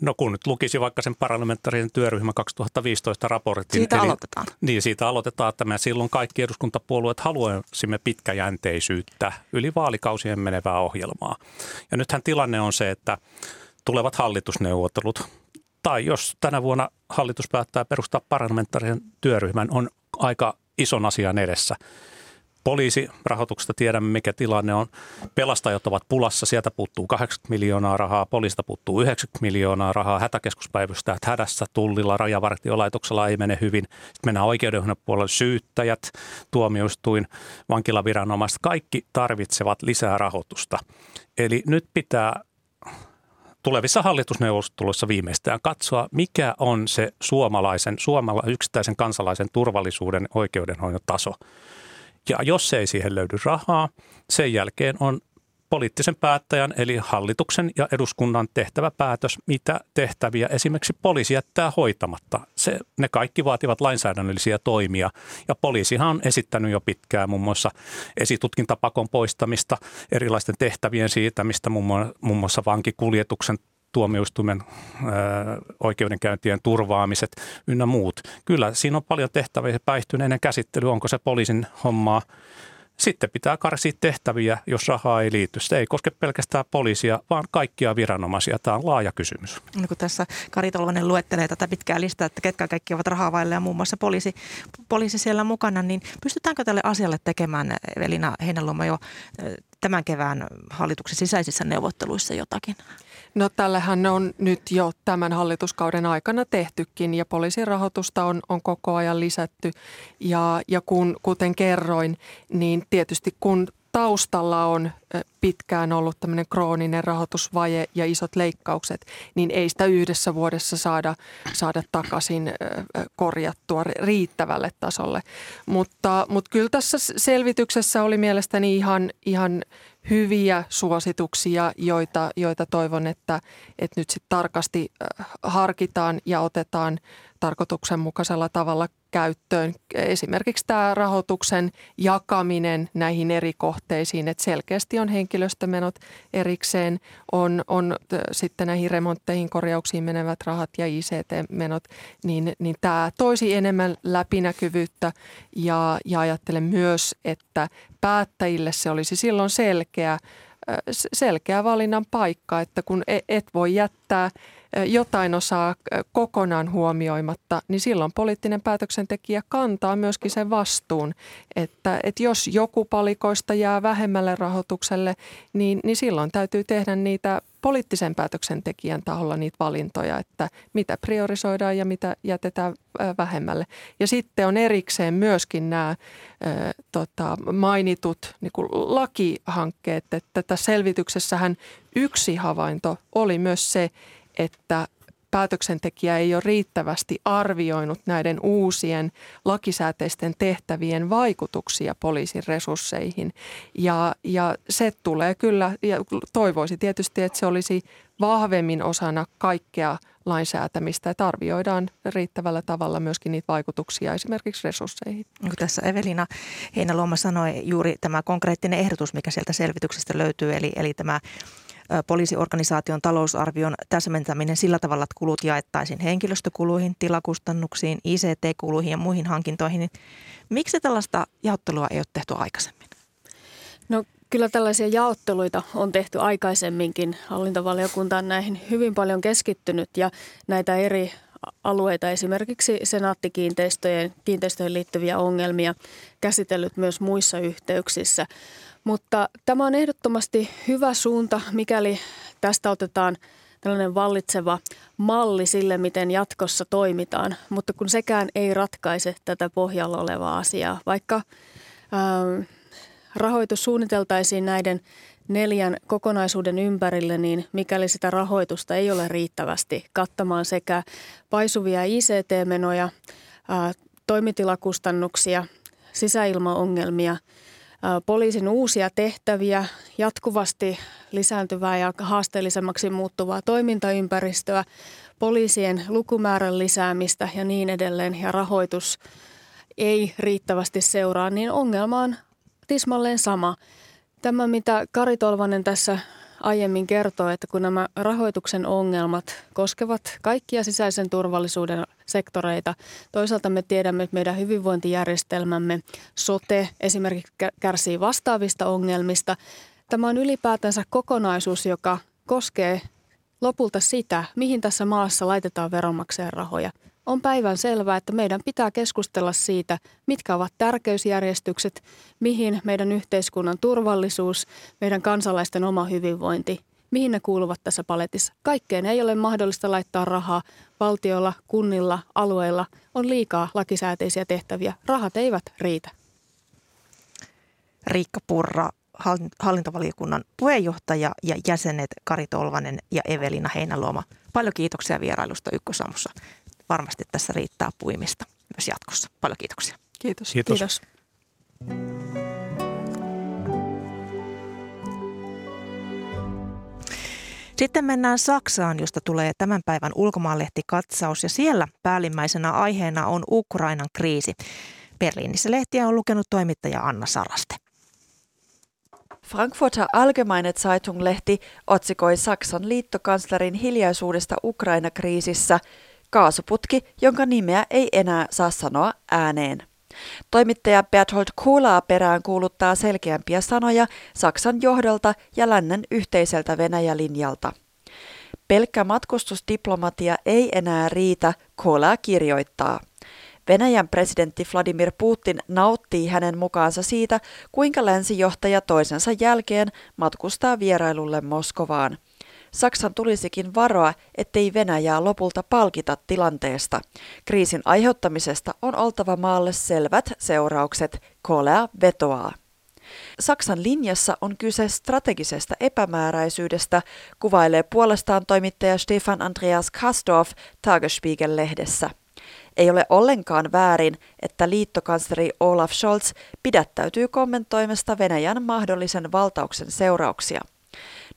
no kun nyt lukisi vaikka sen parlamentaarisen työryhmän 2015 raportin. Siitä eli, aloitetaan. Niin, siitä aloitetaan, että me silloin kaikki eduskuntapuolueet haluaisimme pitkäjänteisyyttä, yli vaalikausien menevää ohjelmaa. Ja nythän tilanne on se, että tulevat hallitusneuvottelut, tai jos tänä vuonna hallitus päättää perustaa parlamentaarisen työryhmän, on aika ison asian edessä. Poliisirahoituksesta tiedämme, mikä tilanne on. Pelastajat ovat pulassa, sieltä puuttuu 80 miljoonaa rahaa, poliisista puuttuu 90 miljoonaa rahaa, hätäkeskuspäivystäjät hädässä, tullilla, rajavartiolaitoksella ei mene hyvin. Sitten mennään oikeudenhoidon puolelle syyttäjät, tuomioistuin, vankilaviranomaiset, kaikki tarvitsevat lisää rahoitusta. Eli nyt pitää tulevissa hallitusneuvotteluissa viimeistään katsoa, mikä on se suomalaisen, suomala, yksittäisen kansalaisen turvallisuuden oikeudenhoidon taso. Ja jos ei siihen löydy rahaa, sen jälkeen on poliittisen päättäjän eli hallituksen ja eduskunnan tehtävä päätös, mitä tehtäviä esimerkiksi poliisi jättää hoitamatta. Se, ne kaikki vaativat lainsäädännöllisiä toimia ja poliisihan on esittänyt jo pitkään muun muassa esitutkintapakon poistamista, erilaisten tehtävien siirtämistä, muun muassa vankikuljetuksen tuomioistuimen oikeudenkäyntien turvaamiset ynnä muut. Kyllä siinä on paljon tehtäviä päihtyneiden käsittely, onko se poliisin hommaa. Sitten pitää karsia tehtäviä, jos rahaa ei liity. Se ei koske pelkästään poliisia, vaan kaikkia viranomaisia. Tämä on laaja kysymys. No kun tässä Kari Tolvanen luettelee tätä pitkää listaa, että ketkä kaikki ovat rahaa vaille ja muun muassa poliisi, poliisi siellä mukana, niin pystytäänkö tälle asialle tekemään, Elina Heinäluoma, jo tämän kevään hallituksen sisäisissä neuvotteluissa jotakin? No tällähän on nyt jo tämän hallituskauden aikana tehtykin ja poliisin rahoitusta on, on koko ajan lisätty. Ja, ja kun, kuten kerroin, niin tietysti kun taustalla on pitkään ollut tämmöinen krooninen rahoitusvaje ja isot leikkaukset, niin ei sitä yhdessä vuodessa saada, saada takaisin korjattua riittävälle tasolle. Mutta, mutta kyllä tässä selvityksessä oli mielestäni ihan, ihan hyviä suosituksia, joita, joita toivon, että, että nyt sitten tarkasti harkitaan ja otetaan tarkoituksenmukaisella tavalla käyttöön. Esimerkiksi tämä rahoituksen jakaminen näihin eri kohteisiin, että selkeästi on henkilöstömenot erikseen, on, on sitten näihin remontteihin, korjauksiin menevät rahat ja ICT-menot, niin, niin tämä toisi enemmän läpinäkyvyyttä ja, ja ajattelen myös, että päättäjille se olisi silloin selkeä, selkeä valinnan paikka, että kun e, et voi jättää – jotain osaa kokonaan huomioimatta, niin silloin poliittinen päätöksentekijä kantaa myöskin sen vastuun, että, että jos joku palikoista jää vähemmälle rahoitukselle, niin, niin silloin täytyy tehdä niitä poliittisen päätöksentekijän taholla niitä valintoja, että mitä priorisoidaan ja mitä jätetään vähemmälle. Ja sitten on erikseen myöskin nämä tota, mainitut niin kuin lakihankkeet, että tässä selvityksessähän yksi havainto oli myös se, että päätöksentekijä ei ole riittävästi arvioinut näiden uusien lakisääteisten tehtävien vaikutuksia poliisin resursseihin. Ja, ja se tulee kyllä, ja toivoisi tietysti, että se olisi vahvemmin osana kaikkea lainsäätämistä, että arvioidaan riittävällä tavalla myöskin niitä vaikutuksia esimerkiksi resursseihin. Niin tässä Evelina Heinäluoma sanoi juuri tämä konkreettinen ehdotus, mikä sieltä selvityksestä löytyy, eli, eli tämä poliisiorganisaation talousarvion täsmentäminen sillä tavalla, että kulut jaettaisiin henkilöstökuluihin, tilakustannuksiin, ICT-kuluihin ja muihin hankintoihin. Miksi tällaista jaottelua ei ole tehty aikaisemmin? No kyllä tällaisia jaotteluita on tehty aikaisemminkin. Hallintovaliokunta on näihin hyvin paljon keskittynyt ja näitä eri alueita, esimerkiksi senaattikiinteistöjen kiinteistöihin liittyviä ongelmia käsitellyt myös muissa yhteyksissä. Mutta tämä on ehdottomasti hyvä suunta, mikäli tästä otetaan tällainen vallitseva malli sille, miten jatkossa toimitaan. Mutta kun sekään ei ratkaise tätä pohjalla olevaa asiaa, vaikka ähm, rahoitus suunniteltaisiin näiden neljän kokonaisuuden ympärille, niin mikäli sitä rahoitusta ei ole riittävästi kattamaan sekä paisuvia ICT-menoja, ää, toimitilakustannuksia, sisäilmaongelmia, poliisin uusia tehtäviä, jatkuvasti lisääntyvää ja haasteellisemmaksi muuttuvaa toimintaympäristöä, poliisien lukumäärän lisäämistä ja niin edelleen, ja rahoitus ei riittävästi seuraa, niin ongelma on tismalleen sama. Tämä, mitä Kari Tolvanen tässä aiemmin kertoi, että kun nämä rahoituksen ongelmat koskevat kaikkia sisäisen turvallisuuden sektoreita, toisaalta me tiedämme, että meidän hyvinvointijärjestelmämme sote esimerkiksi kärsii vastaavista ongelmista. Tämä on ylipäätänsä kokonaisuus, joka koskee lopulta sitä, mihin tässä maassa laitetaan veronmaksajan rahoja on päivän selvää, että meidän pitää keskustella siitä, mitkä ovat tärkeysjärjestykset, mihin meidän yhteiskunnan turvallisuus, meidän kansalaisten oma hyvinvointi, mihin ne kuuluvat tässä paletissa. Kaikkeen ei ole mahdollista laittaa rahaa. Valtiolla, kunnilla, alueilla on liikaa lakisääteisiä tehtäviä. Rahat eivät riitä. Riikka Purra, hallintovaliokunnan puheenjohtaja ja jäsenet Kari Tolvanen ja Evelina Heinäluoma. Paljon kiitoksia vierailusta Ykkösaamussa varmasti tässä riittää puimista myös jatkossa. Paljon kiitoksia. Kiitos. Kiitos. Kiitos. Sitten mennään Saksaan, josta tulee tämän päivän ulkomaanlehti katsaus ja siellä päällimmäisenä aiheena on Ukrainan kriisi. Berliinissä lehtiä on lukenut toimittaja Anna Saraste. Frankfurter Allgemeine Zeitung-lehti otsikoi Saksan liittokanslerin hiljaisuudesta Ukraina-kriisissä – kaasuputki, jonka nimeä ei enää saa sanoa ääneen. Toimittaja Berthold Kulaa perään kuuluttaa selkeämpiä sanoja Saksan johdolta ja lännen yhteiseltä Venäjä-linjalta. Pelkkä matkustusdiplomatia ei enää riitä, Kulaa kirjoittaa. Venäjän presidentti Vladimir Putin nauttii hänen mukaansa siitä, kuinka länsijohtaja toisensa jälkeen matkustaa vierailulle Moskovaan – Saksan tulisikin varoa, ettei Venäjää lopulta palkita tilanteesta. Kriisin aiheuttamisesta on oltava maalle selvät seuraukset, Kolea vetoaa. Saksan linjassa on kyse strategisesta epämääräisyydestä, kuvailee puolestaan toimittaja Stefan Andreas Kastorf Tagesspiegel-lehdessä. Ei ole ollenkaan väärin, että liittokansleri Olaf Scholz pidättäytyy kommentoimasta Venäjän mahdollisen valtauksen seurauksia.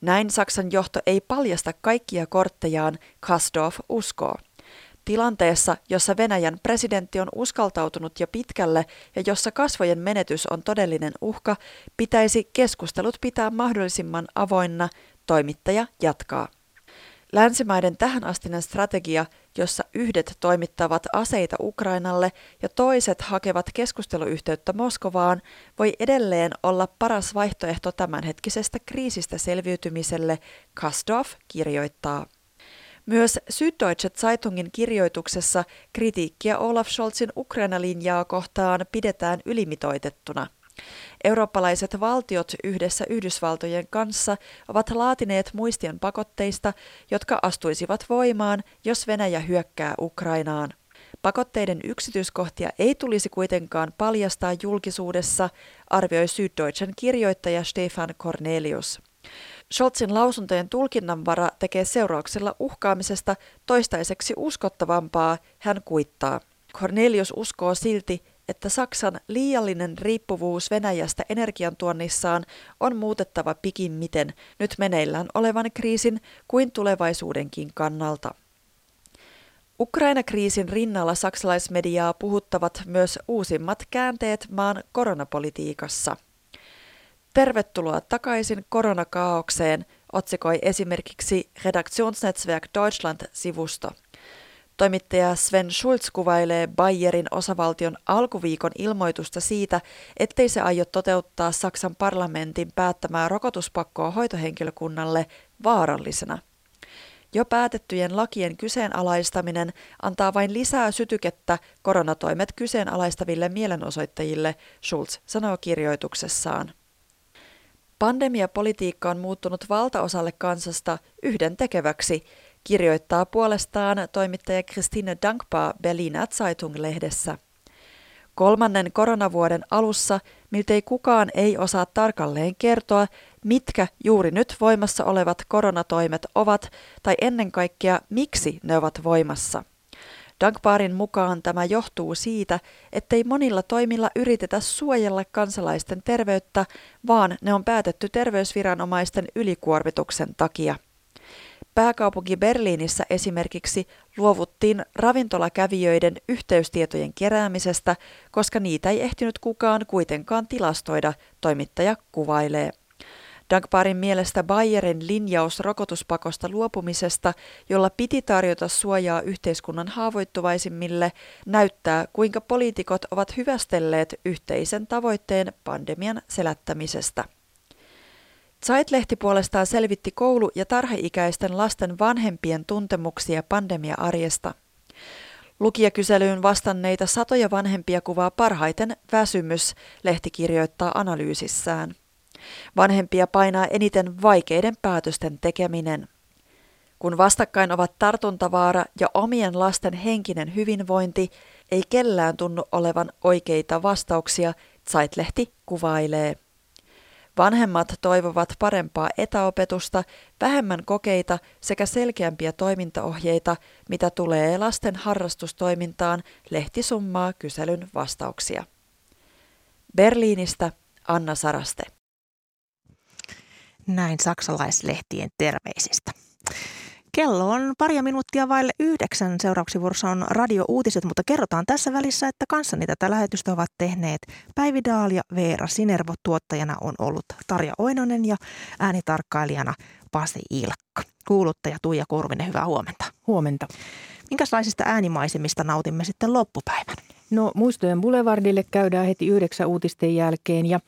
Näin Saksan johto ei paljasta kaikkia korttejaan, Kastorf uskoo. Tilanteessa, jossa Venäjän presidentti on uskaltautunut jo pitkälle ja jossa kasvojen menetys on todellinen uhka, pitäisi keskustelut pitää mahdollisimman avoinna, toimittaja jatkaa. Länsimaiden tähänastinen strategia, jossa yhdet toimittavat aseita Ukrainalle ja toiset hakevat keskusteluyhteyttä Moskovaan, voi edelleen olla paras vaihtoehto tämänhetkisestä kriisistä selviytymiselle, Kastorf kirjoittaa. Myös Süddeutsche Zeitungin kirjoituksessa kritiikkiä Olaf Scholzin Ukraina-linjaa kohtaan pidetään ylimitoitettuna – Eurooppalaiset valtiot yhdessä Yhdysvaltojen kanssa ovat laatineet muistion pakotteista, jotka astuisivat voimaan, jos Venäjä hyökkää Ukrainaan. Pakotteiden yksityiskohtia ei tulisi kuitenkaan paljastaa julkisuudessa, arvioi Süddeutschen kirjoittaja Stefan Cornelius. Scholzin lausuntojen tulkinnanvara tekee seurauksella uhkaamisesta toistaiseksi uskottavampaa, hän kuittaa. Cornelius uskoo silti, että Saksan liiallinen riippuvuus Venäjästä energiantuonnissaan on muutettava pikimmiten nyt meneillään olevan kriisin kuin tulevaisuudenkin kannalta. Ukraina-kriisin rinnalla saksalaismediaa puhuttavat myös uusimmat käänteet maan koronapolitiikassa. Tervetuloa takaisin koronakaaukseen, otsikoi esimerkiksi Redaktionsnetzwerk Deutschland-sivusto. Toimittaja Sven Schulz kuvailee Bayerin osavaltion alkuviikon ilmoitusta siitä, ettei se aio toteuttaa Saksan parlamentin päättämää rokotuspakkoa hoitohenkilökunnalle vaarallisena. Jo päätettyjen lakien kyseenalaistaminen antaa vain lisää sytykettä koronatoimet kyseenalaistaville mielenosoittajille, Schulz sanoo kirjoituksessaan. Pandemiapolitiikka on muuttunut valtaosalle kansasta yhden tekeväksi, kirjoittaa puolestaan toimittaja Christine Dankpa Berliner Zeitung-lehdessä. Kolmannen koronavuoden alussa miltei kukaan ei osaa tarkalleen kertoa, mitkä juuri nyt voimassa olevat koronatoimet ovat tai ennen kaikkea miksi ne ovat voimassa. Dankparin mukaan tämä johtuu siitä, ettei monilla toimilla yritetä suojella kansalaisten terveyttä, vaan ne on päätetty terveysviranomaisten ylikuormituksen takia. Pääkaupunki Berliinissä esimerkiksi luovuttiin ravintolakävijöiden yhteystietojen keräämisestä, koska niitä ei ehtinyt kukaan kuitenkaan tilastoida, toimittaja kuvailee. Dankparin mielestä Bayerin linjaus rokotuspakosta luopumisesta, jolla piti tarjota suojaa yhteiskunnan haavoittuvaisimmille, näyttää, kuinka poliitikot ovat hyvästelleet yhteisen tavoitteen pandemian selättämisestä. Zeit-lehti puolestaan selvitti koulu- ja tarhaikäisten lasten vanhempien tuntemuksia pandemia-arjesta. Lukijakyselyyn vastanneita satoja vanhempia kuvaa parhaiten väsymys, lehti kirjoittaa analyysissään. Vanhempia painaa eniten vaikeiden päätösten tekeminen. Kun vastakkain ovat tartuntavaara ja omien lasten henkinen hyvinvointi, ei kellään tunnu olevan oikeita vastauksia, Zeit-lehti kuvailee. Vanhemmat toivovat parempaa etäopetusta, vähemmän kokeita sekä selkeämpiä toimintaohjeita, mitä tulee lasten harrastustoimintaan, lehti summaa kyselyn vastauksia. Berliinistä Anna Saraste. Näin saksalaislehtien terveisistä. Kello on paria minuuttia vaille yhdeksän. Seuraavaksi vuorossa on radio-uutiset, mutta kerrotaan tässä välissä, että kanssani tätä lähetystä ovat tehneet Päivi Daal ja Veera Sinervo. Tuottajana on ollut Tarja Oinonen ja äänitarkkailijana Pasi Ilkka. Kuuluttaja Tuija Kurvinen, hyvää huomenta. Huomenta. Minkälaisista äänimaisemista nautimme sitten loppupäivän? No muistojen Boulevardille käydään heti yhdeksän uutisten jälkeen ja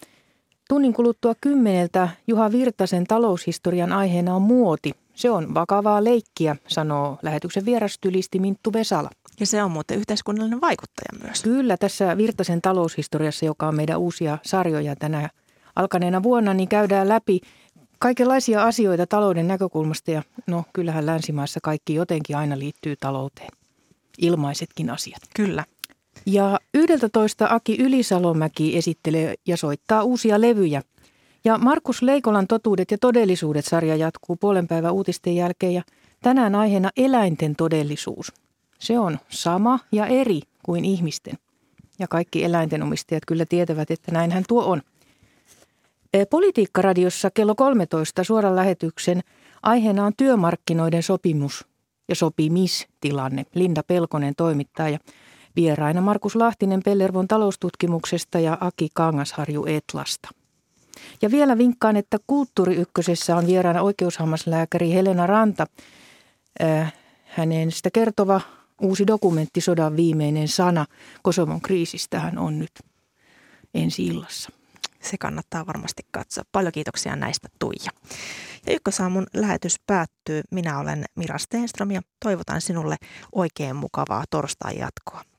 tunnin kuluttua kymmeneltä Juha Virtasen taloushistorian aiheena on muoti – se on vakavaa leikkiä, sanoo lähetyksen vierastylisti Minttu Vesala. Ja se on muuten yhteiskunnallinen vaikuttaja myös. Kyllä, tässä Virtasen taloushistoriassa, joka on meidän uusia sarjoja tänä alkaneena vuonna, niin käydään läpi kaikenlaisia asioita talouden näkökulmasta. Ja no, kyllähän länsimaissa kaikki jotenkin aina liittyy talouteen. Ilmaisetkin asiat. Kyllä. Ja 11 Aki Ylisalomäki esittelee ja soittaa uusia levyjä – ja Markus Leikolan Totuudet ja todellisuudet sarja jatkuu puolen päivän uutisten jälkeen ja tänään aiheena eläinten todellisuus. Se on sama ja eri kuin ihmisten. Ja kaikki eläinten omistajat kyllä tietävät, että näinhän tuo on. Politiikkaradiossa kello 13 suoran lähetyksen aiheena on työmarkkinoiden sopimus ja sopimistilanne. Linda Pelkonen toimittaa ja vieraina Markus Lahtinen Pellervon taloustutkimuksesta ja Aki Kangasharju Etlasta. Ja vielä vinkkaan, että Kulttuuri Ykkösessä on vieraana oikeushammaslääkäri Helena Ranta. Äh, hänen sitä kertova uusi dokumentti Sodan viimeinen sana Kosovon kriisistähän on nyt ensi illassa. Se kannattaa varmasti katsoa. Paljon kiitoksia näistä Tuija. Ja Ykkösaamun lähetys päättyy. Minä olen Mira Stenström ja toivotan sinulle oikein mukavaa torstai jatkoa.